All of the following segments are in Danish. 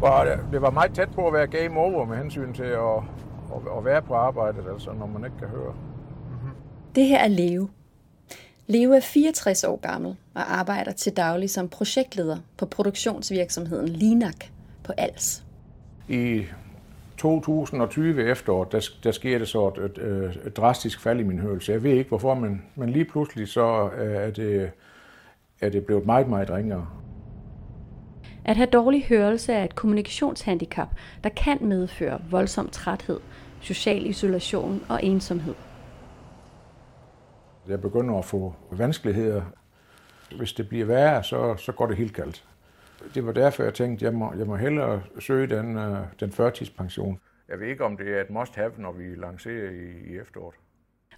var, det var meget tæt på at være game over med hensyn til at, at, at være på arbejdet, altså når man ikke kan høre. Det her er Leo. Leo er 64 år gammel og arbejder til daglig som projektleder på produktionsvirksomheden Linak på Als. I 2020 efteråret, der, der sker det så et, et, et drastisk fald i min hørelse. Jeg ved ikke hvorfor, men, men lige pludselig så er det, er det blevet meget, meget ringere. At have dårlig hørelse er et kommunikationshandicap, der kan medføre voldsom træthed, social isolation og ensomhed. Jeg begynder at få vanskeligheder. Hvis det bliver værre, så, så går det helt galt. Det var derfor, jeg tænkte, at jeg må, jeg må hellere søge den, uh, den førtidspension. Jeg ved ikke, om det er et must-have, når vi lancerer i, i efteråret.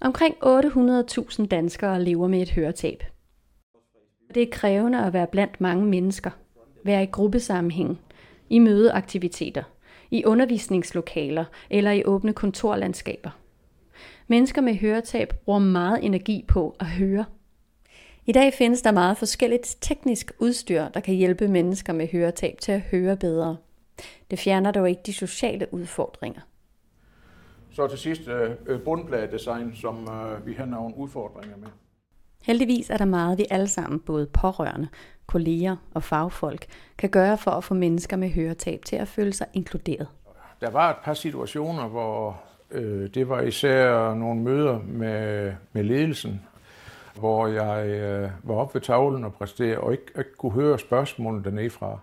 Omkring 800.000 danskere lever med et høretab. Det er krævende at være blandt mange mennesker, være i gruppesammenhæng, i mødeaktiviteter, i undervisningslokaler eller i åbne kontorlandskaber. Mennesker med høretab bruger meget energi på at høre. I dag findes der meget forskelligt teknisk udstyr, der kan hjælpe mennesker med høretab til at høre bedre. Det fjerner dog ikke de sociale udfordringer. Så til sidst øh, øh, bundpladedesign, som øh, vi har nogle udfordringer med. Heldigvis er der meget, vi alle sammen, både pårørende, kolleger og fagfolk, kan gøre for at få mennesker med høretab til at føle sig inkluderet. Der var et par situationer, hvor øh, det var især nogle møder med, med ledelsen, hvor jeg øh, var oppe ved tavlen og præsterede og ikke, ikke kunne høre spørgsmålene dernede fra.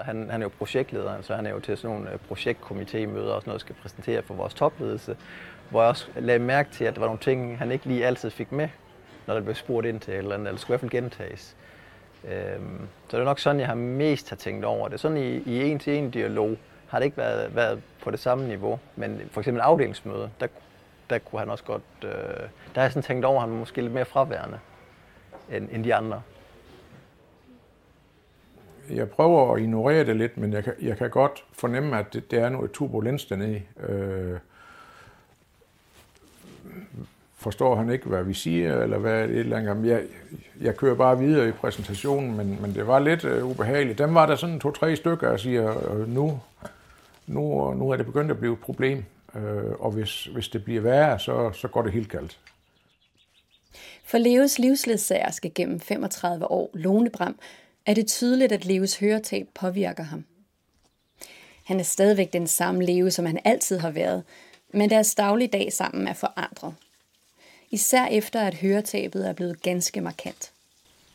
Han, han er jo projektleder, så han er jo til sådan nogle projektkomitémøder og sådan noget, skal præsentere for vores topledelse, hvor jeg også lagde mærke til, at der var nogle ting, han ikke lige altid fik med, når der blev spurgt ind til eller andet, eller skulle i hvert fald gentages. Øhm, så det er nok sådan, jeg har mest har tænkt over det. Sådan i, i en-til-en dialog har det ikke været, været på det samme niveau, men for eksempel afdelingsmøde, der, der kunne han også godt, øh, der har jeg sådan tænkt over, at han var måske lidt mere fraværende end, end de andre. Jeg prøver at ignorere det lidt, men jeg kan, jeg kan godt fornemme, at det, det er noget turbulens dernede. Øh, forstår han ikke, hvad vi siger, eller hvad det eller andet. Jeg, jeg kører bare videre i præsentationen, men, men det var lidt øh, ubehageligt. Dem var der sådan to-tre stykker, og siger, øh, nu, nu, nu er det begyndt at blive et problem, øh, og hvis, hvis det bliver værre, så, så går det helt galt. For Leos livsledsager skal gennem 35 år, Lone Bram, er det tydeligt, at Leos høretab påvirker ham. Han er stadigvæk den samme Leo, som han altid har været, men deres dagligdag sammen er forandret især efter at høretabet er blevet ganske markant.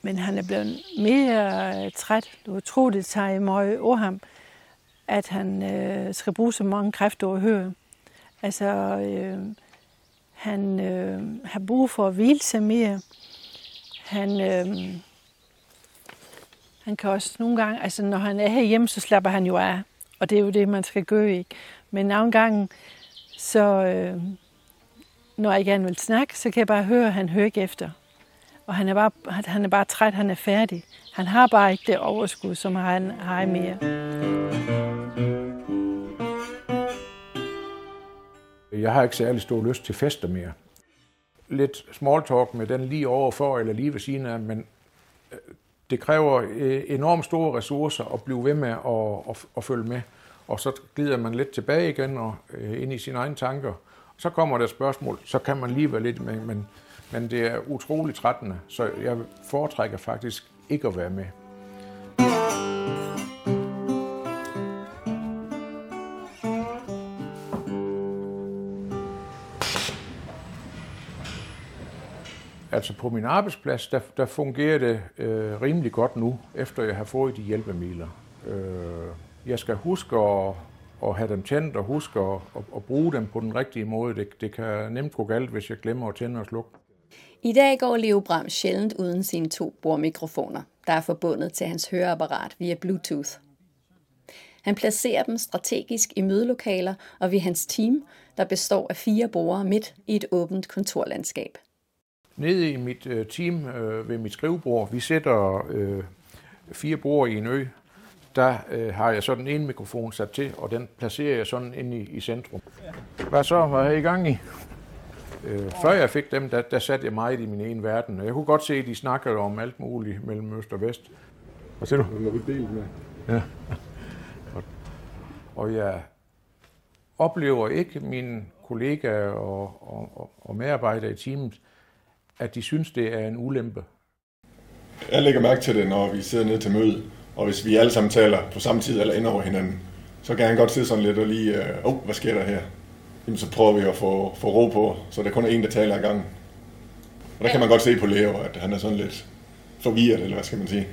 Men han er blevet mere øh, træt. Du tror, det tager meget over ham, at han øh, skal bruge så mange kræfter at høre. Altså, øh, han øh, har brug for at hvile sig mere. Han, øh, han kan også nogle gange, altså når han er hjemme, så slapper han jo af. Og det er jo det, man skal gøre, ikke? Men nogle gange, så, øh, når jeg gerne vil snakke, så kan jeg bare høre, at han hører ikke efter. Og han er, bare, han er bare træt, han er færdig. Han har bare ikke det overskud, som han har mere. Jeg har ikke særlig stor lyst til fester mere. Lidt small talk med den lige overfor eller lige ved siden af, men øh, det kræver øh, enormt store ressourcer at blive ved med at, at, at følge med. Og så glider man lidt tilbage igen og øh, ind i sine egne tanker. Så kommer der spørgsmål, så kan man lige være lidt med, men, men det er utrolig trættende, så jeg foretrækker faktisk ikke at være med. Altså på min arbejdsplads, der, der fungerer det øh, rimelig godt nu, efter jeg har fået de hjælpemidler. Øh, jeg skal huske at og have dem tændt og huske at, at, at bruge dem på den rigtige måde. Det, det kan nemt gå galt, hvis jeg glemmer at tænde og slukke. I dag går Leo Bram sjældent uden sine to bordmikrofoner, der er forbundet til hans høreapparat via Bluetooth. Han placerer dem strategisk i mødelokaler og ved hans team, der består af fire brugere midt i et åbent kontorlandskab. Nede i mit øh, team øh, ved mit skrivebord, vi sætter øh, fire brugere i en ø, der øh, har jeg sådan en mikrofon sat til, og den placerer jeg sådan inde i, i centrum. Hvad så? Hvad er I gang i? Øh, før jeg fik dem, der, der satte jeg meget i min ene verden, og jeg kunne godt se, at de snakkede om alt muligt mellem øst og vest. Hvad siger du? Må vi dele med? Ja. Og jeg oplever ikke mine kollegaer og, og, og medarbejdere i teamet, at de synes, det er en ulempe. Jeg lægger mærke til det, når vi sidder ned til møde, og hvis vi alle sammen taler på samme tid eller ind over hinanden, så kan han godt sidde sådan lidt og lige, åh, oh, hvad sker der her? Jamen, så prøver vi at få, få ro på, så der kun er en, der taler i gangen. Og der kan man godt se på Leo, at han er sådan lidt forvirret, eller hvad skal man sige.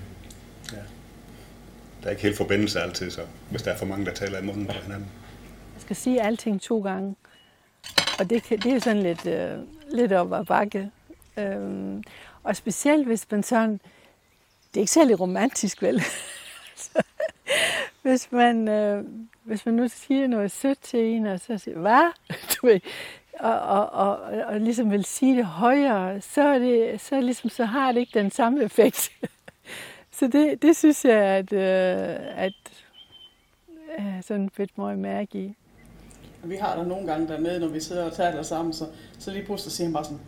Ja. Der er ikke helt forbindelse altid, så hvis der er for mange, der taler i munden på hinanden. Jeg skal sige alting to gange. Og det, det er jo sådan lidt, øh, lidt op ad bakke. Øhm, og specielt hvis man sådan, det er ikke særlig romantisk vel, hvis man, øh, hvis man nu siger noget sødt til en, og så siger, hvad? Du ved, og, og, og, og ligesom vil sige det højere, så, er det, så, ligesom, så har det ikke den samme effekt. så det, det synes jeg, at, øh, at øh, sådan fedt meget mærke i. Vi har der nogle gange dernede, når vi sidder og taler sammen, så, så lige pludselig siger han bare sådan,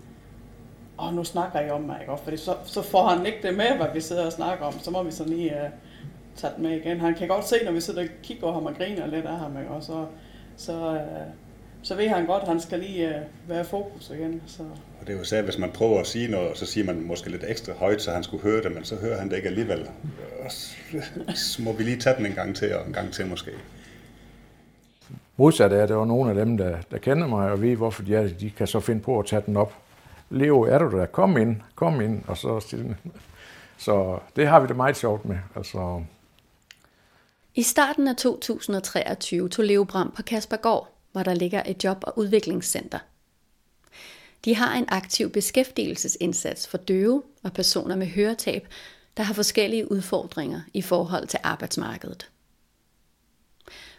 åh, nu snakker jeg om mig, ikke? Fordi så, så får han ikke det med, hvad vi sidder og snakker om. Så må vi så lige uh, tage det med igen. Han kan godt se, når vi sidder og kigger over ham og griner lidt af ham, ikke? Og så, så, uh, så ved han godt, at han skal lige uh, være fokus igen. Så. Og det er jo særligt, hvis man prøver at sige noget, så siger man måske lidt ekstra højt, så han skulle høre det, men så hører han det ikke alligevel. Så må vi lige tage den en gang til, og en gang til måske. Modsat er, at der var nogle af dem, der, der kender mig og ved, hvorfor de er De kan så finde på at tage den op Leo, er du der? Kom ind, kom ind. Og så stille. Så det har vi det meget sjovt med. Altså. I starten af 2023 tog Leo Bram på Kaspergård, hvor der ligger et job- og udviklingscenter. De har en aktiv beskæftigelsesindsats for døve og personer med høretab, der har forskellige udfordringer i forhold til arbejdsmarkedet.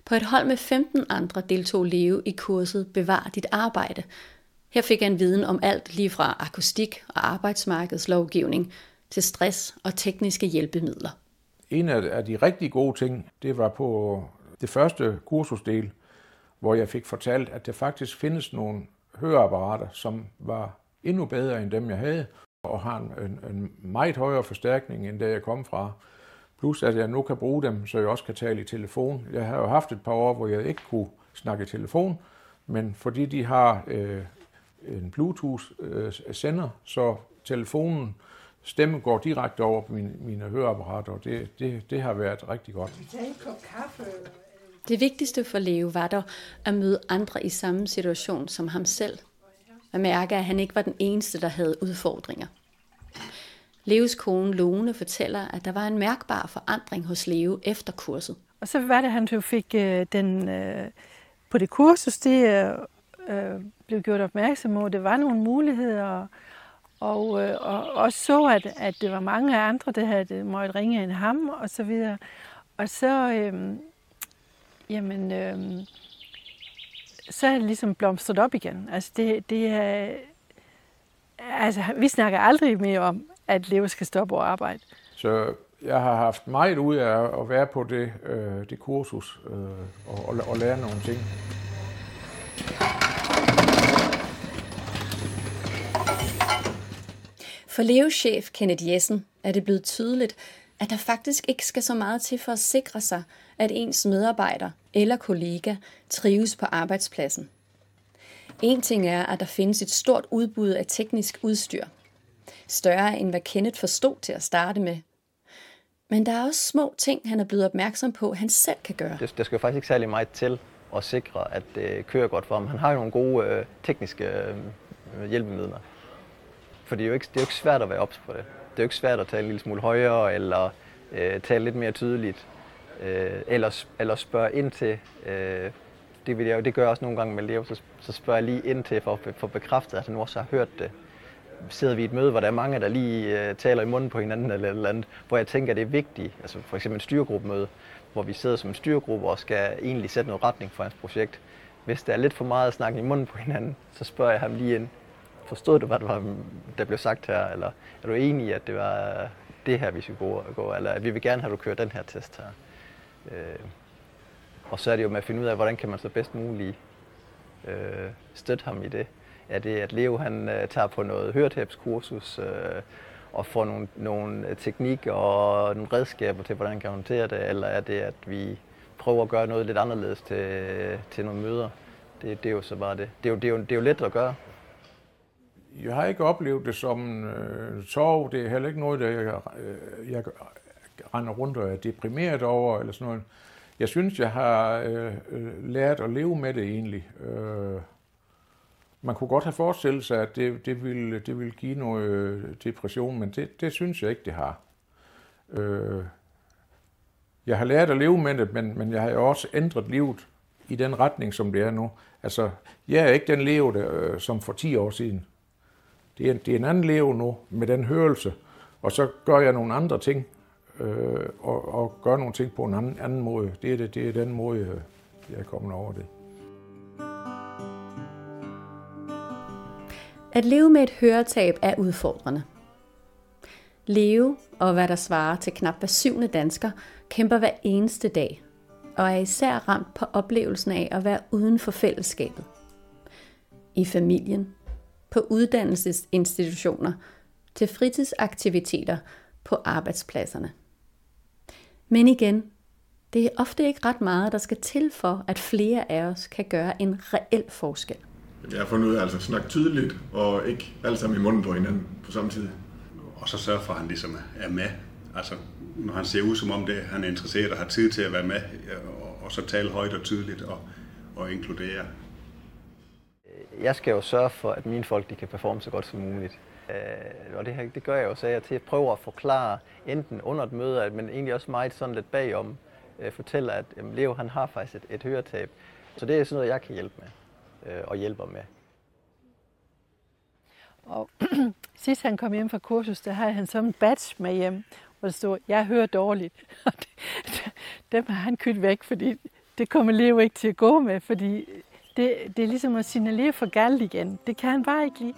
På et hold med 15 andre deltog Leo i kurset Bevar dit arbejde, her fik han viden om alt lige fra akustik og arbejdsmarkedslovgivning til stress og tekniske hjælpemidler. En af de rigtig gode ting, det var på det første kursusdel, hvor jeg fik fortalt, at der faktisk findes nogle høreapparater, som var endnu bedre end dem, jeg havde, og har en, en meget højere forstærkning, end det jeg kom fra. Plus at jeg nu kan bruge dem, så jeg også kan tale i telefon. Jeg har jo haft et par år, hvor jeg ikke kunne snakke i telefon, men fordi de har øh, en Bluetooth-sender, øh, så telefonen stemme går direkte over på mine, mine høreapparater, og det, det, det har været rigtig godt. Det vigtigste for Leo var dog at møde andre i samme situation som ham selv. At mærke, at han ikke var den eneste, der havde udfordringer. Leos kone Lone fortæller, at der var en mærkbar forandring hos Leo efter kurset. Og så var det, at han fik øh, den, øh, på det kursus, det øh, blev gjort opmærksom på, at der var nogle muligheder, og, øh, og så, at, at det var mange andre, der havde øh, måttet ringe end ham, og så videre. Og så, øh, jamen, øh, så er det ligesom blomstret op igen. Altså, det, det er, altså, vi snakker aldrig mere om, at Leo skal stoppe og arbejde. Så jeg har haft meget ud af at være på det, øh, det kursus øh, og, og, og lære nogle ting. For Leo-chef Kenneth Jessen er det blevet tydeligt, at der faktisk ikke skal så meget til for at sikre sig, at ens medarbejder eller kollega trives på arbejdspladsen. En ting er, at der findes et stort udbud af teknisk udstyr. Større end hvad Kenneth forstod til at starte med. Men der er også små ting, han er blevet opmærksom på, han selv kan gøre. Det, skal jo faktisk ikke særlig meget til at sikre, at det kører godt for ham. Han har jo nogle gode øh, tekniske øh, hjælpemidler. For det er, jo ikke, det er jo ikke svært at være ops på det. Det er jo ikke svært at tale en lille smule højere, eller øh, tale lidt mere tydeligt, øh, eller, eller spørge ind til. Øh, det, vil jeg, det gør jeg også nogle gange med Leo, så, så spørger jeg lige ind til for at få bekræftet, at han også har hørt det. Sidder vi i et møde, hvor der er mange, der lige øh, taler i munden på hinanden eller eller andet, hvor jeg tænker, at det er vigtigt, altså for eksempel en styregruppemøde, hvor vi sidder som en styregruppe og skal egentlig sætte noget retning for hans projekt. Hvis der er lidt for meget at snakke i munden på hinanden, så spørger jeg ham lige ind, forstod du, hvad der, var, der blev sagt her, eller er du enig i, at det var øh, det her, vi skulle gå, gå eller at vi vil gerne have, at du kører den her test her. Øh, og så er det jo med at finde ud af, hvordan kan man så bedst muligt øh, støtte ham i det. Er det, at Leo han øh, tager på noget høretabskursus øh, og får nogle, nogle øh, teknikker og nogle redskaber til, hvordan han kan håndtere det, eller er det, at vi prøver at gøre noget lidt anderledes til, til nogle møder. Det, det er jo så bare det. Det er jo, det er jo, det er jo let at gøre. Jeg har ikke oplevet det som øh, sorg. Det er heller ikke noget, der jeg, øh, jeg render rundt og er deprimeret over, eller sådan noget. Jeg synes, jeg har øh, øh, lært at leve med det egentlig. Øh, man kunne godt have forestillet sig, at det, det, ville, det ville give noget øh, depression, men det, det synes jeg ikke, det har. Øh, jeg har lært at leve med det, men, men jeg har jo også ændret livet i den retning, som det er nu. Altså, jeg er ikke den leve, der, øh, som for 10 år siden. Det er, det er en anden leve nu, med den hørelse, og så gør jeg nogle andre ting, øh, og, og gør nogle ting på en anden, anden måde. Det er, det, det er den måde, øh, jeg er kommet over det. At leve med et høretab er udfordrende. Leve, og hvad der svarer til knap hver syvende dansker, kæmper hver eneste dag, og er især ramt på oplevelsen af at være uden for fællesskabet. I familien, på uddannelsesinstitutioner, til fritidsaktiviteter på arbejdspladserne. Men igen, det er ofte ikke ret meget, der skal til for, at flere af os kan gøre en reel forskel. Jeg har fundet ud af altså snakke tydeligt, og ikke alle sammen i munden på hinanden på samme tid. Og så sørge for, at han ligesom er med. Altså, når han ser ud som om det, han er interesseret og har tid til at være med, og, og så tale højt og tydeligt og, og inkludere. Jeg skal jo sørge for, at mine folk de kan performe så godt som muligt. Øh, og det, her, det gør jeg jo så jeg til at prøve at forklare, enten under et møde, men egentlig også meget sådan lidt bagom, øh, fortæller, at øh, Leo han har faktisk et, et høretab. Så det er sådan noget, jeg kan hjælpe med øh, og hjælper med. Og sidst han kom hjem fra kursus, der havde han sådan en badge med hjem, hvor der stod, jeg hører dårligt. Og det, dem har han kødt væk, fordi det kommer Leo ikke til at gå med, fordi det, det er ligesom at signalere for galt igen. Det kan han bare ikke lide.